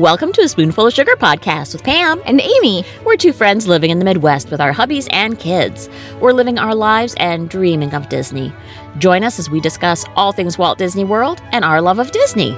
Welcome to a Spoonful of Sugar podcast with Pam. And Amy. We're two friends living in the Midwest with our hubbies and kids. We're living our lives and dreaming of Disney. Join us as we discuss all things Walt Disney World and our love of Disney.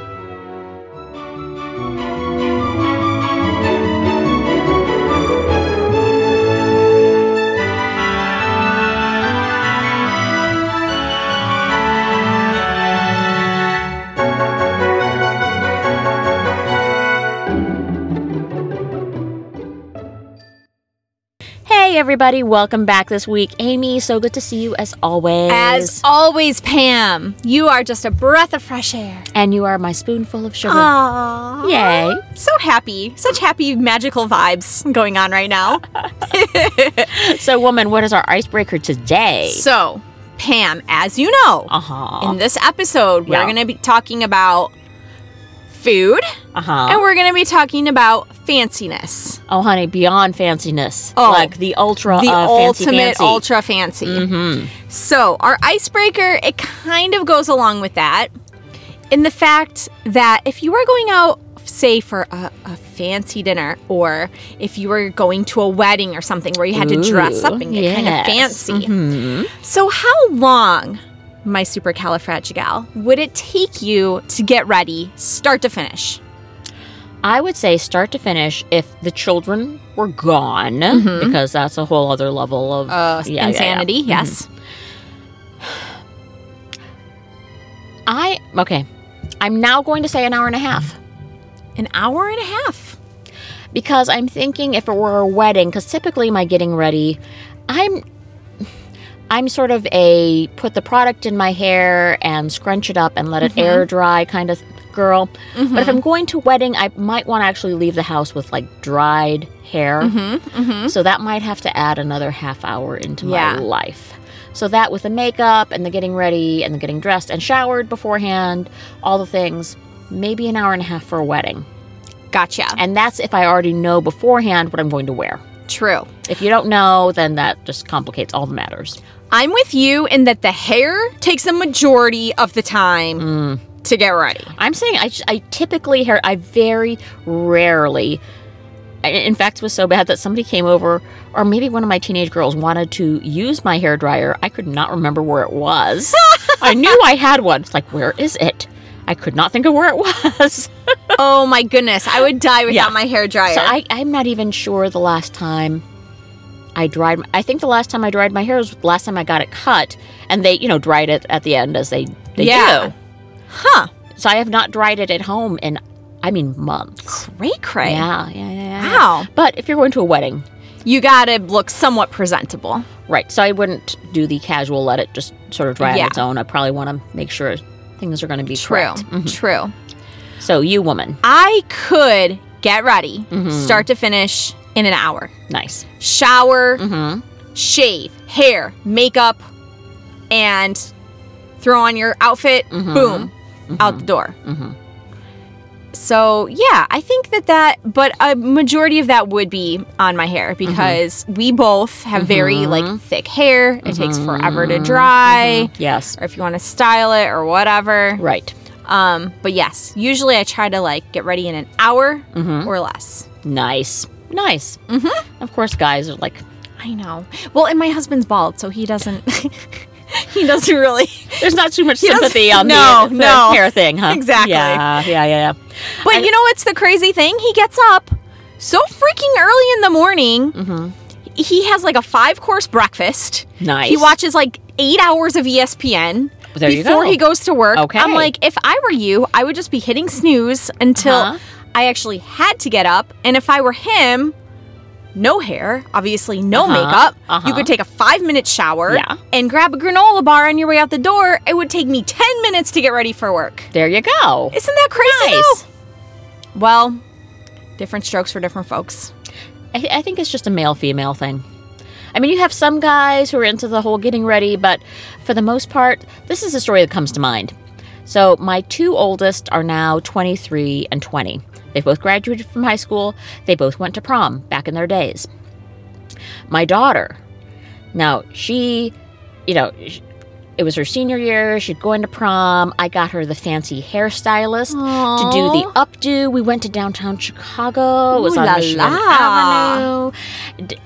Everybody, welcome back this week. Amy, so good to see you as always. As always, Pam, you are just a breath of fresh air. and you are my spoonful of sugar. Aww. Yay. So happy. Such happy, magical vibes going on right now. So, woman, what is our icebreaker today? so, Pam, as you know, Uh huh. in this episode, we're Yeah. going to be talking about food Uh huh. and we're going to be talking about fanciness. Oh, honey, beyond fanciness. Oh. like the ultra The fancy ultimate fancy. ultra fancy. Mm-hmm. So, our icebreaker, it kind of goes along with that in the fact that if you were going out, say, for a, a fancy dinner, or if you were going to a wedding or something where you had to dress up and get kind of fancy. hmm So, how long, my supercalifragigal, would it take you to get ready, start to finish? I would say start to finish if the children were gone, Mhm. because that's a whole other level of Uh, yeah, yeah, yeah. insanity, yes. I okay. I'm now going to say an hour and a half An hour and a half. because I'm thinking if it were a wedding, because typically my getting ready, I'm I'm sort of a put the product in my hair and scrunch it up and let it Mhm. air dry kind of girl. But if Mhm. I'm going to wedding, I might want to actually leave the house with like dried hair. Mhm, mhm. So that might have to add another half hour into Yeah. my life. So that with the makeup and the getting ready and the getting dressed and showered beforehand, all the things, maybe an hour and a half for a wedding. Gotcha. And that's if I already know beforehand what I'm going to wear. True. If you don't know, then that just complicates all the matters. I'm with you in that the hair takes a majority of the time Mm. to get ready. I'm saying I, I typically hair, I very rarely. In fact, it was so bad that somebody came over, or maybe one of my teenage girls wanted to use my hair dryer. I could not remember where it was. I knew I had one. It's like, where is it? I could not think of where it was. oh my goodness, I would die without Yeah. my hair dryer. So I, I'm not even sure the last time I dried. I think the last time I dried my hair was the last time I got it cut, and they, you know, dried it at the end as they they Yeah. do. huh? So I have not dried it at home in, I mean, months. Cray cray. Yeah, yeah, yeah, yeah. Wow. But if you're going to a wedding, You gotta look somewhat presentable. right? So I wouldn't do the casual, let it just sort of dry Yeah. on its own. I probably want to make sure things are going to be True. Mhm. True. So you, woman, I could get ready, Mhm. start to finish in an hour. nice. Shower, Mm-hmm. shave, hair, makeup, and throw on your outfit. Mhm. Boom, out the door. Mm-hmm. So yeah, I think that that, but a majority of that would be on my hair Mm-hmm. because we both have very Mhm. like thick hair. It takes forever to dry, Yes. or if you want to style it or whatever. Right. Um, but yes, usually I try to like get ready in an hour Mm-hmm. or less. Nice. Nice. Mhm. Of course, guys are like, I know. Well, and my husband's bald, so he doesn't. he doesn't really. there's not too much sympathy on No, the, the no. hair thing, huh? Exactly. Yeah, yeah, yeah, yeah. But you know what's the crazy thing? He gets up so freaking early in the morning. Mm-hmm. He has like a five course breakfast. Nice. He watches like eight hours of ESPN There you before go. he goes to work. Okay. I'm like, if I were you, I would just be hitting snooze until Uh-huh. I actually had to get up. And if I were him, no hair, obviously no Uh-huh. makeup. Uh-huh. You could take a five minute shower Yeah. and grab a granola bar on your way out the door. It would take me 10 minutes to get ready for work. There you go. Isn't that crazy? Nice. though? Well, different strokes for different folks. I, I think it's just a male female thing. I mean, you have some guys who are into the whole getting ready, but for the most part, this is a story that comes to mind. So, my two oldest are now 23 and 20. They both graduated from high school. They both went to prom back in their days. My daughter, now she, you know, it was her senior year. She'd go into prom. I got her the fancy hairstylist to do the updo. We went to downtown Chicago. It was Ooh on la Michigan la. Avenue.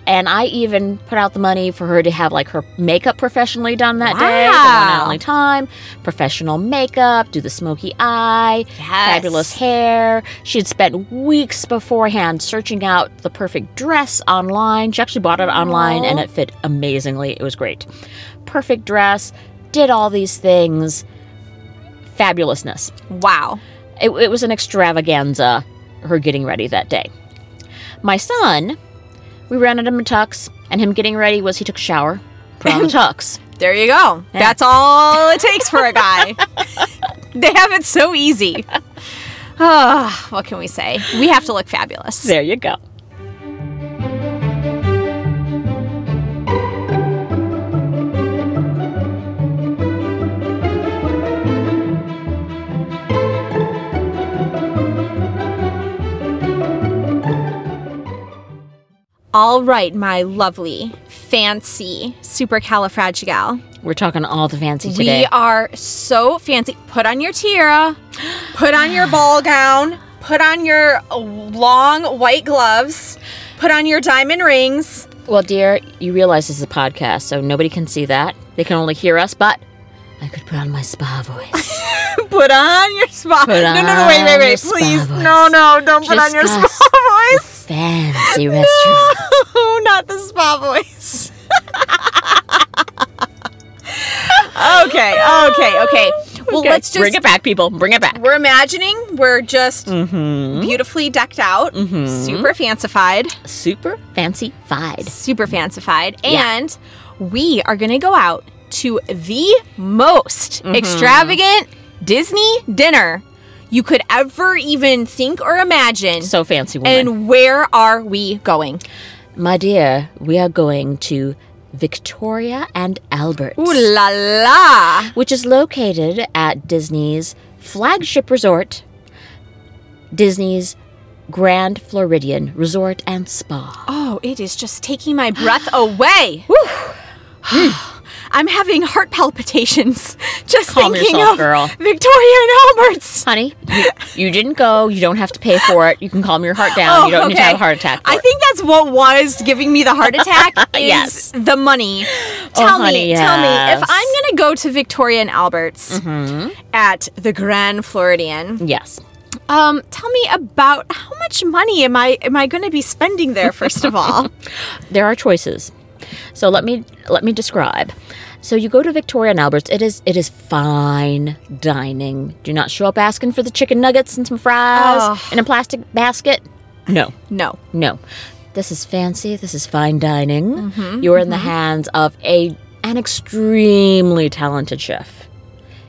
And I even put out the money for her to have like her makeup professionally done that day. The one and Wow. only time. Professional makeup, do the smoky eye, Yes. fabulous hair. She had spent weeks beforehand searching out the perfect dress online. She actually bought it online and it fit amazingly. It was great. Perfect dress, did all these things. Fabulousness. Wow. It, it was an extravaganza, her getting ready that day. My son, we ran him in tux, and him getting ready was he took a shower, put on the tux. There you go. Yeah. That's all it takes for a guy. they have it so easy. Ah, what can we say? We have to look fabulous. There you go. All right, my lovely, fancy, supercalifragigal. We're talking all the fancy today. We are so fancy. Put on your tiara, put on your ball gown, put on your long white gloves, put on your diamond rings. Well, dear, you realize this is a podcast, so nobody can see that. They can only hear us, but I could put on my spa voice. Put on your spa. Put no, no, no, wait, wait, wait, please. No, no, don't put on your spa voice. Fancy restaurant. No, not the spa voice. okay, okay, okay. Well, Okay, let's just. bring it back, people. Bring it back. We're imagining we're just Mm-hmm. beautifully decked out, Mhm. super fancified, Super fancy fied. super fancified, Yeah. and we are going to go out to the most Mhm. extravagant Disney dinner you could ever even think or imagine. So fancy woman. and where are we going? My dear, we are going to Victoria and Albert's, Ooh la la! which is located at Disney's flagship resort, Disney's Grand Floridian Resort and Spa. Oh, it is just taking my breath away. I'm having heart palpitations just Calm thinking yourself, of girl. Victoria and Albert's. Honey, you, you didn't go. You don't have to pay for it. You can calm your heart down. you don't need to Oh, okay. have a heart attack. I it. think that's what was giving me the heart attack is Yes. the money. Tell me, honey, tell me, if. I'm gonna go to Victoria and Albert's Mhm. at the Grand Floridian, Yes. um, tell me about how much money am I am I gonna be spending there, first of all? there are choices. So let me let me describe. So you go to Victoria and Albert's. It is it is fine dining. Do not show up asking for the chicken nuggets and some fries Ugh. in a plastic basket. No, No. no. This is fancy. This is fine dining. Mhm, You're in the hands of a an extremely talented chef.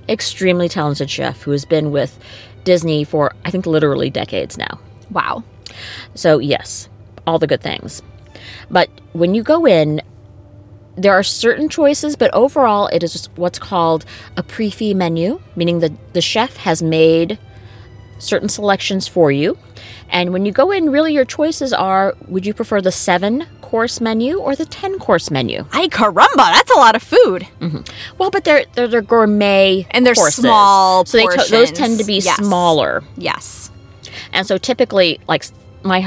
Extremely talented chef who has been with Disney for I think literally decades now. Wow. So, yes, all the good things. But when you go in, there are certain choices, but overall, it is what's called a prix fixe menu, meaning that the chef has made certain selections for you. And when you go in, really your choices are would you prefer the seven course menu or the 10 course menu? Ay caramba, that's a lot of food. Mm-hmm. Well, but they're, they're, they're gourmet And they're courses. small So they to- those tend to be Yes. smaller. Yes. And so typically, like my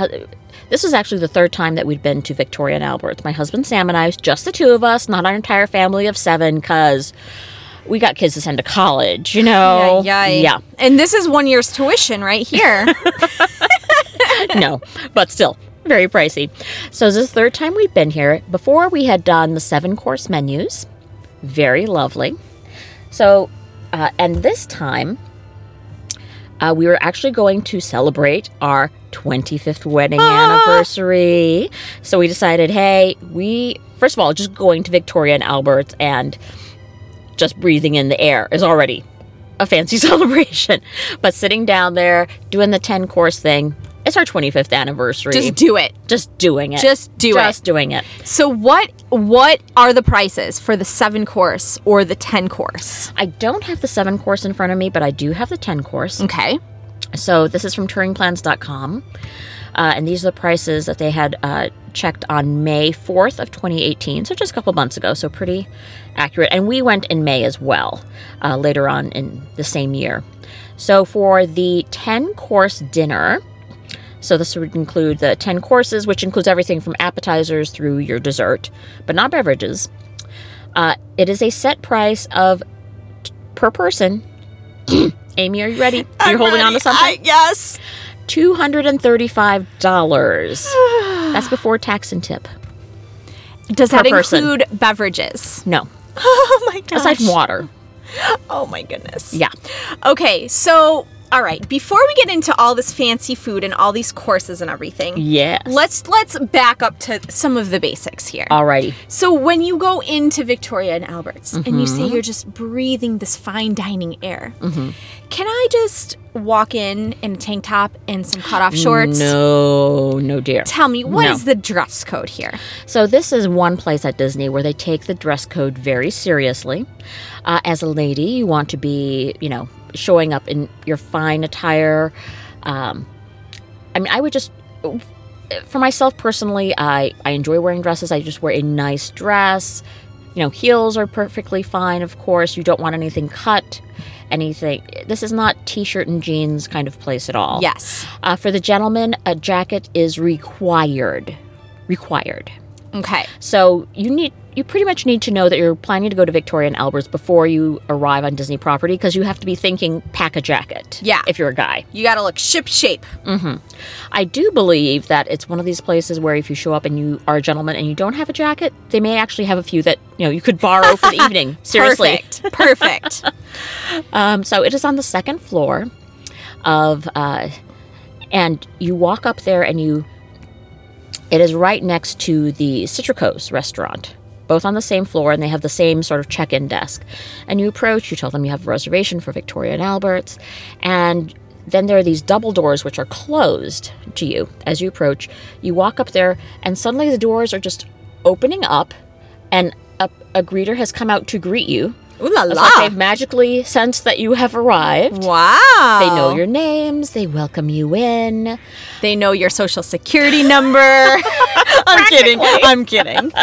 this is actually the third time that we've been to Victoria and Albert's. My husband Sam and I, just the two of us, not our entire family of seven, because we got kids to send to college. You know, yeah, yeah, And this is one year's tuition right here. no, but still very pricey. So this is the third time we've been here. Before we had done the seven course menus, very lovely. So, uh, and this time. Uh, we were actually going to celebrate our 25th wedding Ah. anniversary. So we decided, hey, we, first of all, just going to Victoria and Albert's and just breathing in the air is already a fancy celebration. But sitting down there, doing the 10 course thing, it's our 25th anniversary. Just do it. Just doing it. Just do it. Just doing it. it. So what what are the prices for the 7 course or the 10 course? I don't have the 7 course in front of me, but I do have the 10 course. Okay. So this is from touringplans.com. Uh, and these are the prices that they had uh, checked on May 4th of 2018, so just a couple months ago, so pretty accurate. And we went in May as well, uh, later on in the same year. So for the 10 course dinner, so this would include the 10 courses, which includes everything from appetizers through your dessert, but not beverages. Uh, it is a set price of per person. Amy, are you ready? You're holding on to something? yes. $235. That's before tax and tip. Does that person. include beverages? No, Oh my gosh. aside from water. Oh my goodness. Yeah. Okay, so all right, before we get into all this fancy food and all these courses and everything, Yes. let's let's back up to some of the basics here. Alrighty. So when you go into Victoria and Alberts and you Mm-hmm. say you're just breathing this fine dining air, can I just walk in in a tank top and some cutoff shorts? No, no, dear. Tell me, what is No. the dress code here? So this is one place at Disney where they take the dress code very seriously. Uh, as a lady, you want to be, you know, showing up in your fine attire. Um, I mean, I would just, for myself personally, I I enjoy wearing dresses. I just wear a nice dress. You know, heels are perfectly fine. Of course, you don't want anything cut. Anything. This is not t-shirt and jeans kind of place at all. Yes. Uh, for the gentleman, a jacket is required. Required. Okay. So you need you pretty much need to know that you're planning to go to Victoria and Albert's before you arrive on Disney property because you have to be thinking pack a jacket. Yeah. If you're a guy. You got to look ship shape. Mm-hmm. I do believe that it's one of these places where if you show up and you are a gentleman and you don't have a jacket, they may actually have a few that, you know, you could borrow for the evening. Seriously. Perfect. Perfect. Um, so it is on the second floor of, uh, and you walk up there and you, it is right next to the Citricos restaurant, both on the same floor, and they have the same sort of check in desk. And you approach, you tell them you have a reservation for Victoria and Albert's, and then there are these double doors which are closed to you as you approach. You walk up there, and suddenly the doors are just opening up, and a, a greeter has come out to greet you. Ooh la la. like they've magically sensed that you have arrived. wow. They know your names. They welcome you in. They know your social security number. I'm kidding. I'm kidding.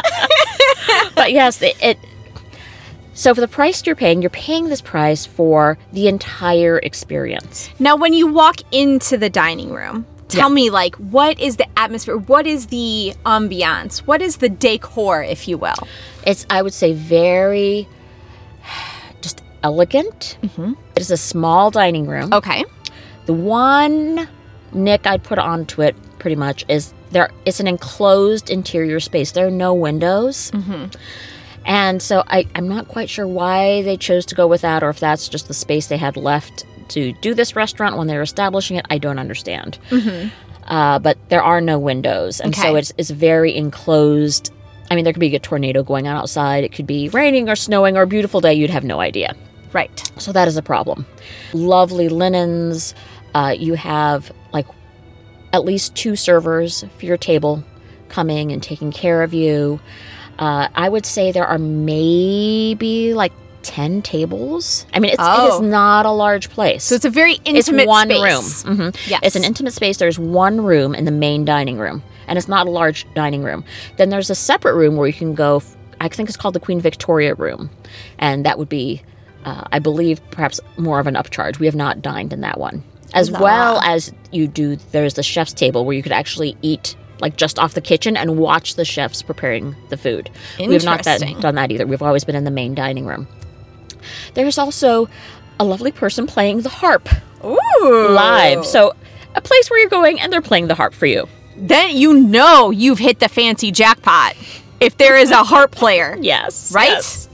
But yes, it, it. So for the price you're paying, you're paying this price for the entire experience. Now, when you walk into the dining room, tell Yeah. me, like, what is the atmosphere? What is the ambiance? What is the decor, if you will? It's, I would say, very elegant. Mm-hmm. It is a small dining room. Okay. The one nick I'd put onto it pretty much is there. It's an enclosed interior space. There are no windows, mm-hmm. and so I, I'm not quite sure why they chose to go with that, or if that's just the space they had left to do this restaurant when they were establishing it. I don't understand. Mm-hmm. Uh, but there are no windows, and so it's it's very enclosed. I mean, there could be a tornado going on outside. It could be raining or snowing or a beautiful day. You'd have no idea. Right. So that is a problem. Lovely linens. Uh, you have like at least two servers for your table coming and taking care of you. Uh, I would say there are maybe like 10 tables. I mean, it's, Oh. is not a large place. So it's a very intimate It's one space. room. Mhm. Yes. It's an intimate space. There's one room in the main dining room, and it's not a large dining room. Then there's a separate room where you can go. I think it's called the Queen Victoria room, and that would be, uh, I believe, perhaps more of an upcharge. We have not dined in that one, as well as you do. There's the chef's table where you could actually eat. Like just off the kitchen and watch the chefs preparing the food. We've not done, done that either. We've always been in the main dining room. There's also a lovely person playing the harp Ooh. live. So a place where you're going and they're playing the harp for you. then you know you've hit the fancy jackpot if there is a harp player. Yes. Right? yes.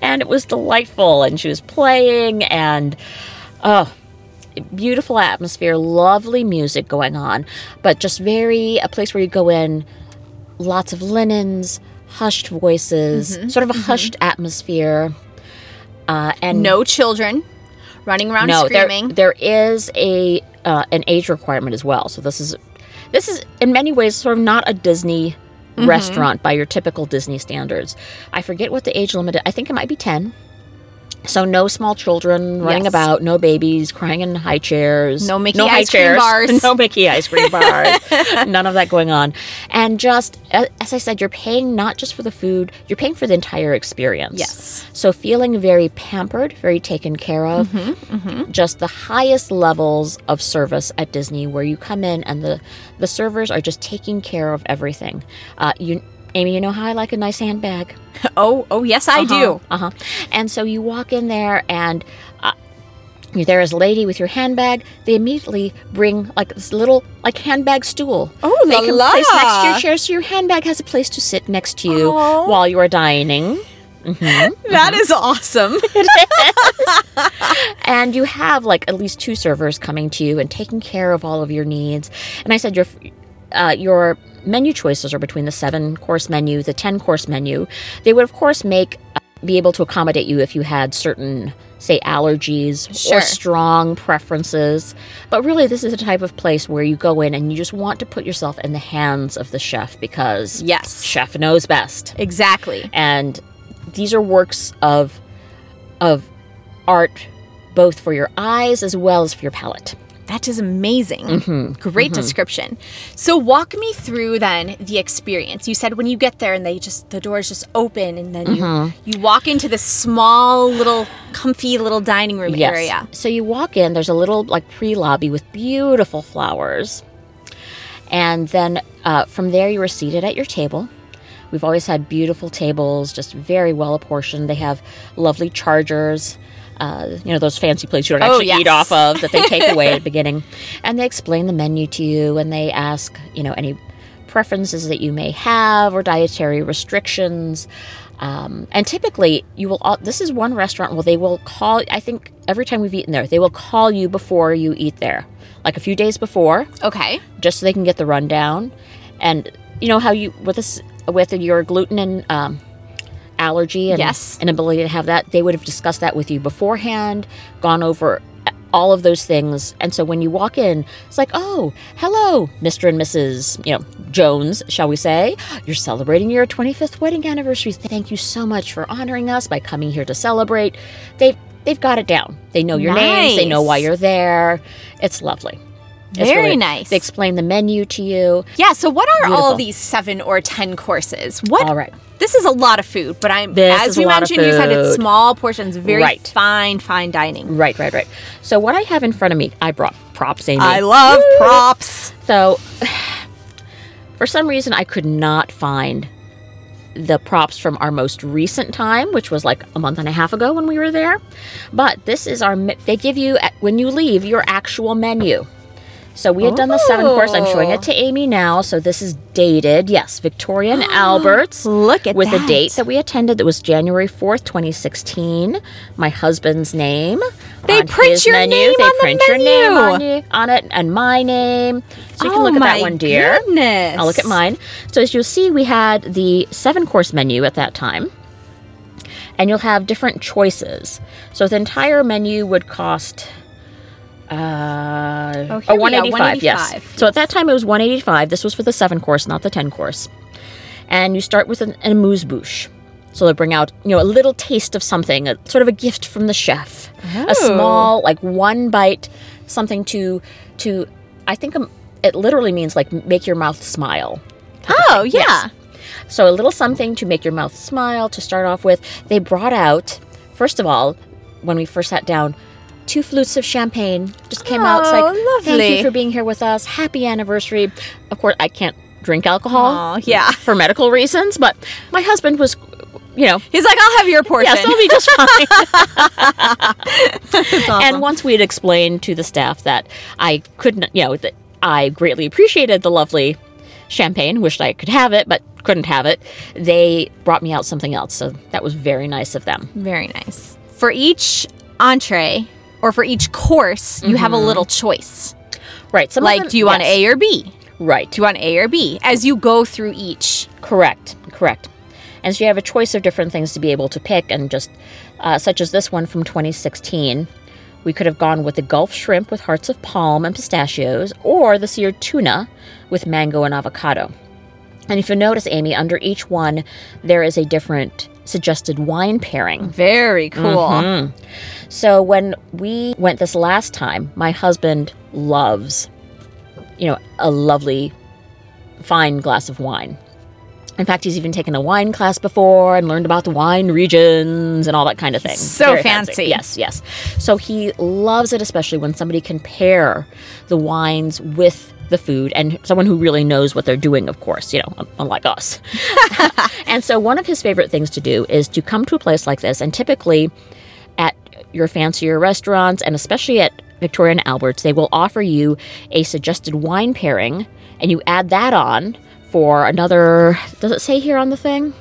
And it was delightful and she was playing and oh beautiful atmosphere, lovely music going on, but just very a place where you go in lots of linens, hushed voices, Mm-hmm, sort of a hushed atmosphere. Uh, and No children running around no, there, screaming. there is a uh, an age requirement as well. So this is this is in many ways sort of not a Disney Mm-hmm. restaurant by your typical Disney standards. I forget what the age limit. is. I think it might be ten. So no small children running Yes. about, no babies crying in high chairs, No Mickey high ice cream bars. no Mickey ice cream bars, none of that going on. And just as I said, you're paying not just for the food, you're paying for the entire experience. Yes. So feeling very pampered, very taken care of. Mm-hmm, Just the highest levels of service at Disney, where you come in and the the servers are just taking care of everything. Uh, you. Amy, you know how I like a nice handbag? Oh, oh yes, I do. Uh huh. And so you walk in there, and uh, you're there as a lady with your handbag. They immediately bring like this little like handbag stool. Oh, They la can la. place next to your chair, so your handbag has a place to sit next to you while you are dining. Mhm. That is awesome. and you have like at least two servers coming to you and taking care of all of your needs. And I said your uh, your menu choices are between the seven course menu, the ten course menu. They would of course make uh, be able to accommodate you if you had certain say allergies Sure. or strong preferences. But really this is a type of place where you go in and you just want to put yourself in the hands of the chef because yes. chef knows best Exactly. and these are works of of art both for your eyes as well as for your palate. That is amazing. Mm-hmm. Great description. So walk me through then the experience. You said when you get there and they just the doors just open and then Mm-hmm. you you walk into this small little comfy little dining room area. So you walk in, there's a little like pre-lobby with beautiful flowers. And then uh, from there you are seated at your table. We've always had beautiful tables, just very well apportioned. They have lovely chargers. Uh, you know those fancy plates you don't Oh, actually eat off of that they take away at the beginning, and they explain the menu to you, and they ask you know any preferences that you may have or dietary restrictions. Um, and typically, you will. All, this is one restaurant where they will call. I think every time we've eaten there, they will call you before you eat there, like a few days before, Okay. just so they can get the rundown. And you know how you with this with your gluten and um, allergy and Yes. inability to have that, they would have discussed that with you beforehand, gone over uh, all of those things. And so when you walk in, it's like, oh, hello, Mr. and Mrs. You know Jones, shall we say? You're celebrating your 25th wedding anniversary. Thank you so much for honoring us by coming here to celebrate. They've they've got it down. They know your names. They know why you're there. It's lovely. It's Very really- nice. They explain the menu to you. Yeah, so what are all these 7 or 10 courses? What All right. This is a lot of food, but I'm This as we a lot of mentioned you said it's small portions, very Right. fine fine dining. Right, right, right. So what I have in front of me, I brought props, Amy. I love props. So, for some reason, I could not find the props from our most recent time, which was like a month and a half ago when we were there. But this is our, they give you, at- when you leave, your actual menu. So we had done the seven course. I'm showing Oh. it to oh. Amy now. So this is dated. Yes, Victoria and Albert's. Look at with that. a date that we attended that was January 4th, 2016. My husband's name. They print your menu. name they on the print your name menu. on, you, on it and my name. So you can Oh look at that one, dear. Goodness. I'll look at mine. So as you'll see, we had the seven course menu at that time. And you'll have different choices. So the entire menu would cost uh, Oh, a here 185, yes. 185, So at that time it was 185. This was for the seven course, not the 10 course. And you start with an, an amuse bouche. So they bring out, you know, a little taste of something, a, sort of a gift from the chef. A Oh. small, like one bite, something to, to, I think um, it literally means like make your mouth smile. Oh, yeah. Yes. So a little something to make your mouth smile to start off with. They brought out, first of all, when we first sat down, two flutes of champagne just came out. It's Oh, like, thank you for being here with us. Happy anniversary. Of course, I can't drink alcohol Oh, yeah. for medical reasons, but my husband was, you know, He's like, I'll have your portion. yes, I'll be just fine. Awesome. And once we'd explained to the staff that I couldn't, you know, that I greatly appreciated the lovely champagne, wished I could have it, but couldn't have it, they brought me out something else. So that was very nice of them. Very nice. For each entree or for each course, you have a little choice. Right. Some Like, them- do you want yes. A or B? Right. Do you want A or B? As you go through each. Correct. Correct. And so you have a choice of different things to be able to pick, and just uh, such as this one from 2016. We could have gone with the Gulf shrimp with hearts of palm and pistachios, or the seared tuna with mango and avocado. And if you notice, Amy, under each one, there is a different suggested wine pairing. Very cool. Mhm. So when we went this last time, my husband loves, you know, a lovely, fine glass of wine. In fact, he's even taken a wine class before and learned about the wine regions and all that kind of thing. So Very fancy. Yes, yes. So he loves it, especially when somebody can pair the wines with the food and someone who really knows what they're doing, of course, you know, unlike us. and so one of his favorite things to do is to come to a place like this and typically at your fancier restaurants and especially at Victoria and Albert's, they will offer you a suggested wine pairing and you add that on for another does it say here on the thing?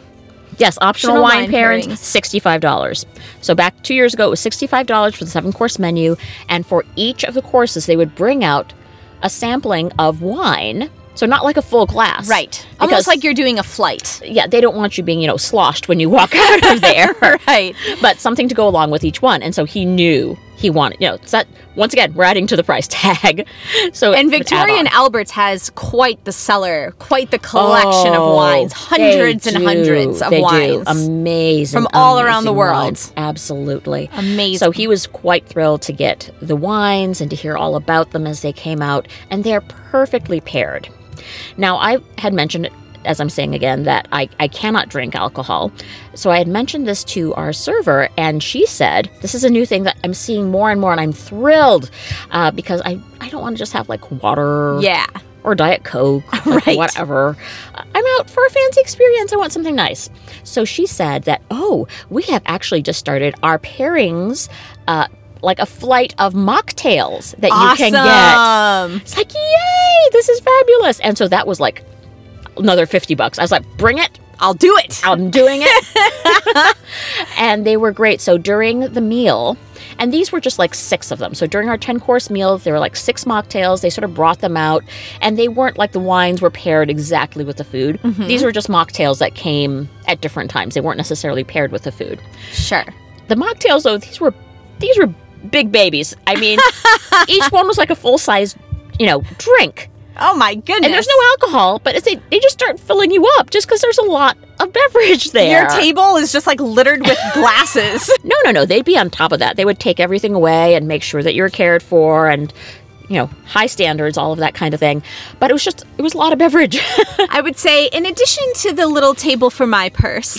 Yes, optional, Optional wine, wine pairings, pairings. $65. So back 2 years ago it was $65 for the seven course menu and for each of the courses they would bring out a sampling of wine. So not like a full glass. Right. Because- Almost like you're doing a flight. Yeah, they don't want you being, you know, sloshed when you walk out of there Right. but something to go along with each one. And so he knew he wanted, you know, that once again, we're adding to the price tag. So And it would add Victoria and. Albert's has quite the cellar, quite the collection of Oh, wines, hundreds and hundreds of They do. wines. Amazing. From all around the world. wines. Absolutely. Amazing. So he was quite thrilled to get the wines and to hear all about them as they came out, and they're perfectly paired. Now, I had mentioned, as I'm saying again, that I, I cannot drink alcohol. So I had mentioned this to our server, and she said, This is a new thing that I'm seeing more and more, and I'm thrilled uh, because I, I don't want to just have like water yeah. or Diet Coke, or Right. whatever. I'm out for a fancy experience. I want something nice. So she said that, oh, we have actually just started our pairings, uh, like a flight of mocktails that you can get. It's like, yay, this is fabulous. And so that was like another 50 bucks. I was like, bring it. I'll do it. I'm doing it. and they were great. So during the meal, and these were just like six of them. So during our 10 course meal, there were like six mocktails. They sort of brought them out, and they weren't like the wines were paired exactly with the food. Mm-hmm. These were just mocktails that came at different times. They weren't necessarily paired with the food. Sure. The mocktails, though, these were these were big babies. I mean, each one was like a full size, you know, drink. Oh my goodness. And there's no alcohol, but it's, they, they just start filling you up just because there's a lot of beverage there. Your table is just like littered with glasses. No, no, no. They'd be on top of that. They would take everything away and make sure that you're cared for and, you know, high standards, all of that kind of thing. But it was just, it was a lot of beverage. I would say, in addition to the little table for my purse,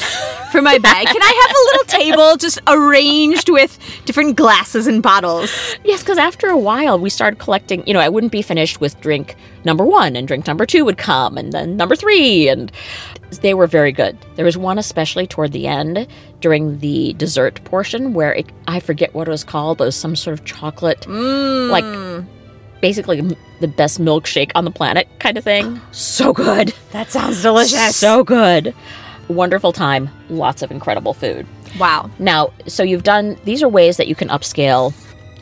for my bag, can I have a little table just arranged with different glasses and bottles? yes, because after a while, we started collecting, you know, I wouldn't be finished with drink number one, and drink number two would come, and then number three. And they were very good. There was one especially toward the end during the dessert portion where it, I forget what it was called, but it was some sort of chocolate, like mmm. Basically the best milkshake on the planet kind of thing. So good. That sounds delicious. So good. Wonderful time. Lots of incredible food. wow. Now, so you've done, these are ways that you can upscale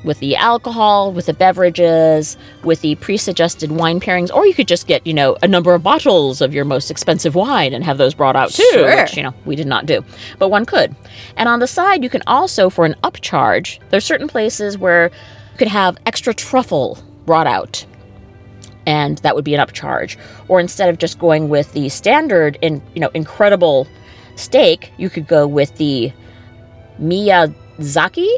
with the alcohol, with the beverages, with the pre suggested wine pairings, or you could just get, you know, a number of bottles of your most expensive wine and have those brought out too, Sure. which, you know, we did not do. But one could. And on the side, you can also, for an upcharge, there's certain places where you could have extra truffle brought out and that would be an upcharge. Or instead of just going with the standard in you know incredible steak, you could go with the Miyazaki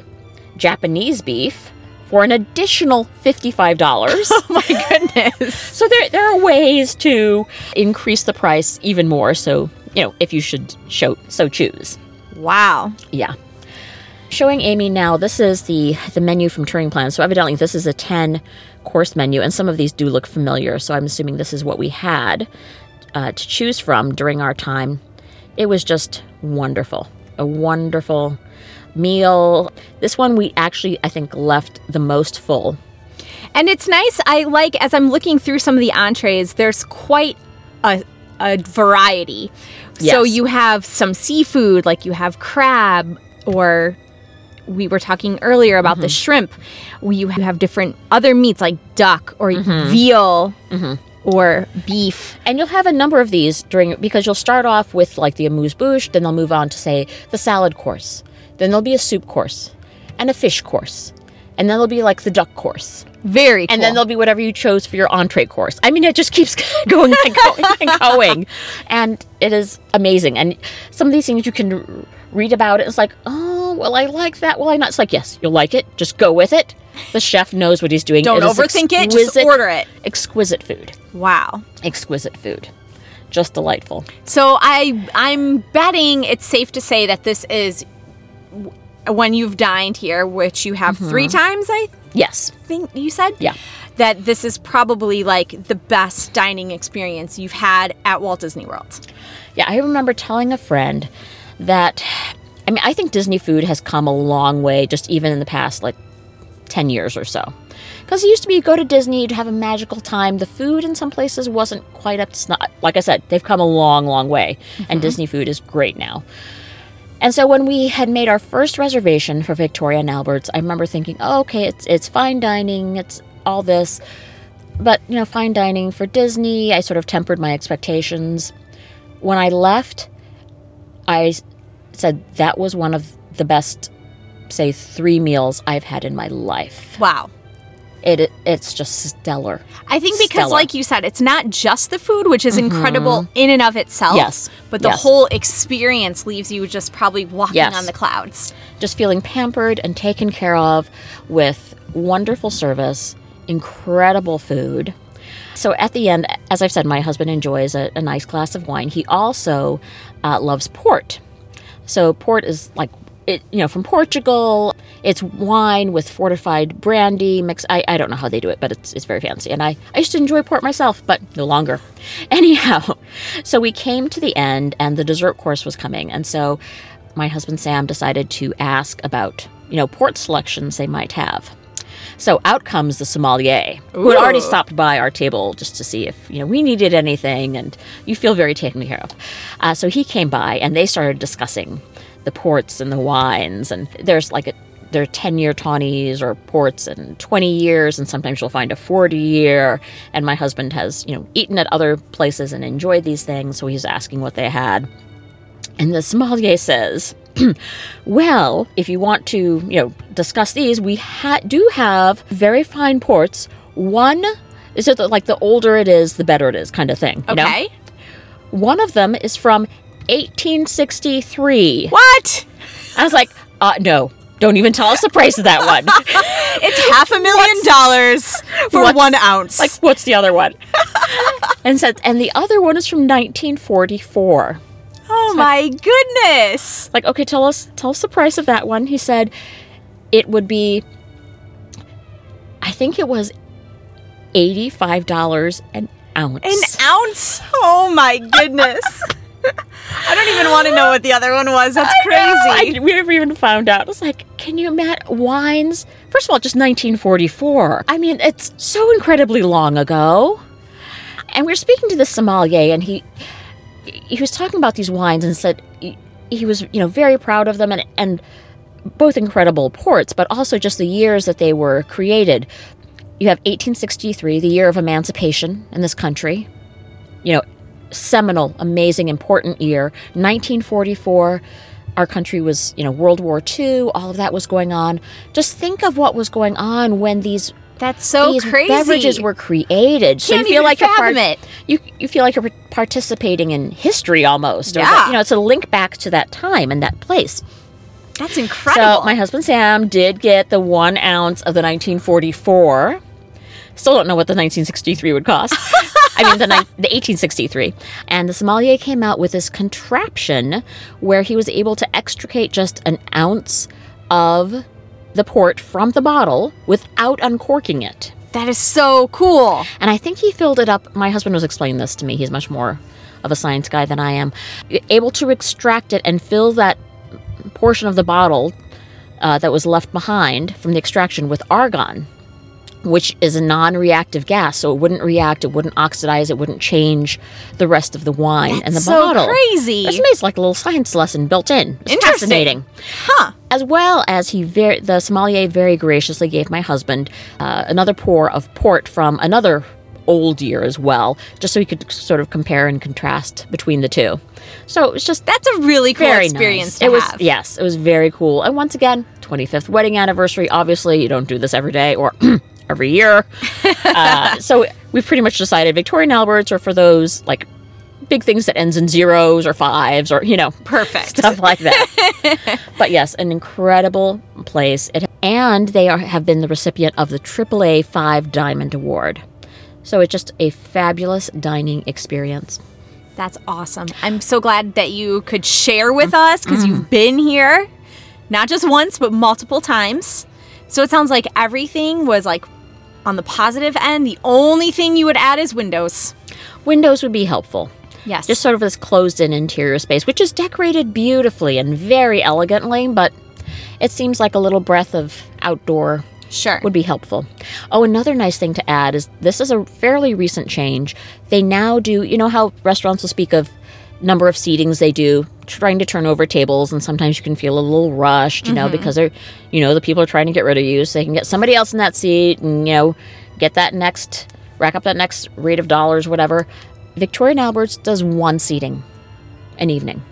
Japanese beef for an additional fifty-five dollars. Oh my goodness. so there there are ways to increase the price even more. So you know if you should show so choose. Wow. Yeah. Showing Amy now, this is the the menu from Touring Plan. So evidently this is a 10 course menu and some of these do look familiar. So I'm assuming this is what we had uh, to choose from during our time. It was just wonderful. A wonderful meal. This one we actually I think left the most full. And it's nice. I like as I'm looking through some of the entrees, there's quite a, a variety. So you have some seafood, like you have crab, or we were talking earlier about the mm-hmm. shrimp. We you have different other meats like duck or mm-hmm. veal mm-hmm. or beef. And you'll have a number of these during because you'll start off with like the amuse bouche, then they'll move on to say the salad course. Then there'll be a soup course and a fish course. And then there'll be like the duck course, Very cool. and then there'll be whatever you chose for your entree course. I mean, it just keeps going and going and going, and it is amazing. And some of these things you can read about it. It's like, oh, well, I like that. Well, I not. It's like, yes, you'll like it. Just go with it. The chef knows what he's doing. Don't It overthink it. Just order it. Exquisite food. Wow. Exquisite food. Just delightful. So I I'm betting it's safe to say that this is when you've dined here, which you have three mm-hmm. times. I Yes. think you said. Yeah. That this is probably like the best dining experience you've had at Walt Disney World. Yeah, I remember telling a friend that I mean, I think Disney food has come a long way just even in the past like 10 years or so. Because it used to be you go to Disney, you'd have a magical time. The food in some places wasn't quite up to snuff. Like I said, they've come a long, long way, and mm-hmm. Disney food is great now. And so when we had made our first reservation for Victoria and Albert's, I remember thinking, oh, okay, it's it's fine dining, it's all this, but you know, fine dining for Disney. I sort of tempered my expectations. When I left, I said that was one of the best, say, three meals I've had in my life. Wow. It, it it's just stellar. I think because, Stellar. like you said, it's not just the food, which is incredible in and of itself. Yes. But the Yes. whole experience leaves you just probably walking Yes. on the clouds. just feeling pampered and taken care of with wonderful service, incredible food. So at the end, as I've said, my husband enjoys a, a nice glass of wine. He also uh, loves port. So port is like it, you know, from Portugal. It's wine with fortified brandy mix. I, I don't know how they do it, but it's it's very fancy. And I, I used to enjoy port myself, but no longer. Anyhow, so we came to the end, and the dessert course was coming, and so my husband Sam decided to ask about you know port selections they might have. So out comes the sommelier, who had already stopped by our table just to see if you know we needed anything, and you feel very taken care of. Uh, so he came by, and they started discussing the ports and the wines, and there's like a there are 10 year tawnies or ports and 20 years and sometimes you'll find a 40 year and my husband has you know eaten at other places and enjoyed these things so he's asking what they had and the sommelier says, "Well, if you want to, you know, discuss these, we ha- do have very fine ports. One is it the, like the older it is, the better it is, kind of thing. You know? Okay. One of them is from 1863. What? I was like, uh, no." Don't even tell us the price of that one. It's half a million dollars for one ounce. like, what's the other one? and said, and the other one is from 1944. oh my goodness. like okay tell us tell us the price of that one he said it would be i think it was $85 an ounce An ounce? Oh my goodness. I don't even want to know what the other one was. That's I crazy. I- we never even found out. It's like, can you imagine wines? First of all, just 1944. I mean, it's so incredibly long ago. And we were speaking to the sommelier, and he he was talking about these wines and said he, he was, you know, very proud of them and and both incredible ports, but also just the years that they were created. You have 1863, the year of emancipation in this country. You know, seminal, amazing, important year. 1944, our country was, you know, World War II, all of that was going on. Just think of what was going on when these That's so these crazy. beverages were created. so Can't you feel like you're part- it. You you feel like you're participating in history almost. Yeah. that- you know, it's a link back to that time and that place. That's incredible. So my husband Sam did get the one ounce of the 1944. Still don't know what the 1963 would cost. I mean the ni- the 1863. And the sommelier came out with this contraption where he was able to extricate just an ounce of the port from the bottle without uncorking it. that is so cool. And I think he filled it up. My husband was explaining this to me. He's much more of a science guy than I am. Able to extract it and fill that portion of the bottle uh, that was left behind from the extraction with argon, which is a non reactive gas. So it wouldn't react, it wouldn't oxidize, it wouldn't change the rest of the wine and the That's so bottle. crazy. It's amazing, like a little science lesson built in. It's Interesting. fascinating Huh. as well as he very the sommelier very graciously gave my husband uh, another pour of port from another old year as well just so he could sort of compare and contrast between the two so it was just That's a really cool experience nice. to it was have. yes it was very cool and once again 25th wedding anniversary. Obviously, you don't do this every day or every year. uh, so we've pretty much decided Victoria and Albert's are for those like big things that ends in zeros or fives or you know Perfect. stuff like that. but yes, an incredible place. It, and they are, have been the recipient of the AAA Five Diamond Award. So it's just a fabulous dining experience. That's awesome. I'm so glad that you could share with us because you've been here not just once, but multiple times. So it sounds like everything was like on the positive end. The only thing you would add is windows. Windows would be helpful. Yes. Just sort of this closed in interior space, which is decorated beautifully and very elegantly, but it seems like a little breath of outdoor sure. would be helpful. Oh, another nice thing to add is this is a fairly recent change. They now do, you know how restaurants will speak of number of seatings they do, trying to turn over tables, and sometimes you can feel a little rushed, you know, mm-hmm. because they're, you know, the people are trying to get rid of you, so they can get somebody else in that seat and, you know, get that next, rack up that next rate of dollars, whatever. Victoria and Alberts does one seating an evening.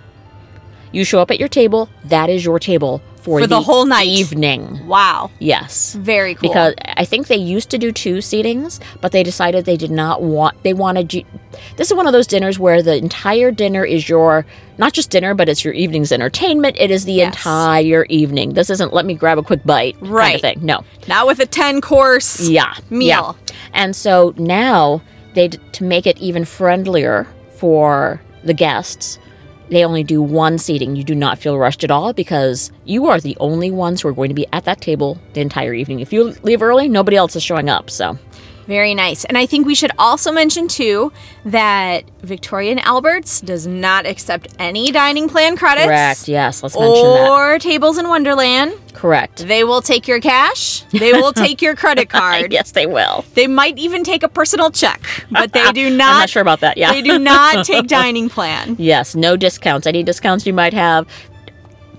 You show up at your table, that is your table for, For the whole night. evening. wow. Yes Very cool. because I think they used to do two seatings, but they decided they did not want. They wanted you. This is one of those dinners where the entire dinner is your not just dinner, but it's your evening's entertainment. It is the Yes. entire evening. This isn't let me grab a quick bite kind of thing. No, not with a 10 course. yeah, Meal. yeah. And so now they to make it even friendlier for the guests. They only do one seating. You do not feel rushed at all because you are the only ones who are going to be at that table the entire evening. If you leave early, nobody else is showing up. So Very nice. And I think we should also mention too that Victoria and Alberts does not accept any dining plan credits. correct. Yes, let's mention that. Or tables in Wonderland. Correct. They will take your cash. They will take your credit card. Yes, they will. They might even take a personal check, but they do not. I'm not sure about that. Yeah. They do not take dining plan. Yes, no discounts. Any discounts you might have,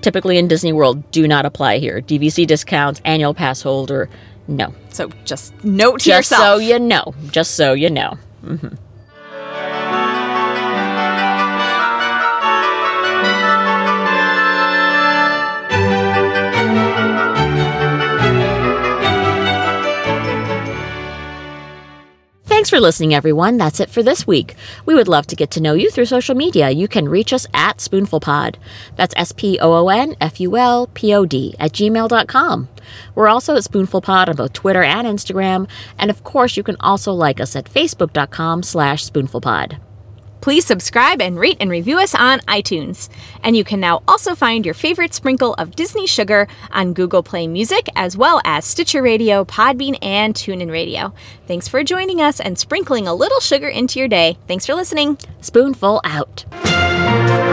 typically in Disney World, do not apply here. DVC discounts, annual pass holder, no. So just note to Just yourself. so you know. Just so you know. Mm-hmm. Thanks for listening, everyone. That's it for this week. We would love to get to know you through social media. You can reach us at SpoonfulPod. That's S P O O N F U L P O D at gmail.com. We're also at SpoonfulPod on both Twitter and Instagram. And of course, you can also like us at Facebook.com slash SpoonfulPod. Please subscribe and rate and review us on iTunes. And you can now also find your favorite sprinkle of Disney sugar on Google Play Music, as well as Stitcher Radio, Podbean, and TuneIn Radio. Thanks for joining us and sprinkling a little sugar into your day. Thanks for listening. Spoonful out.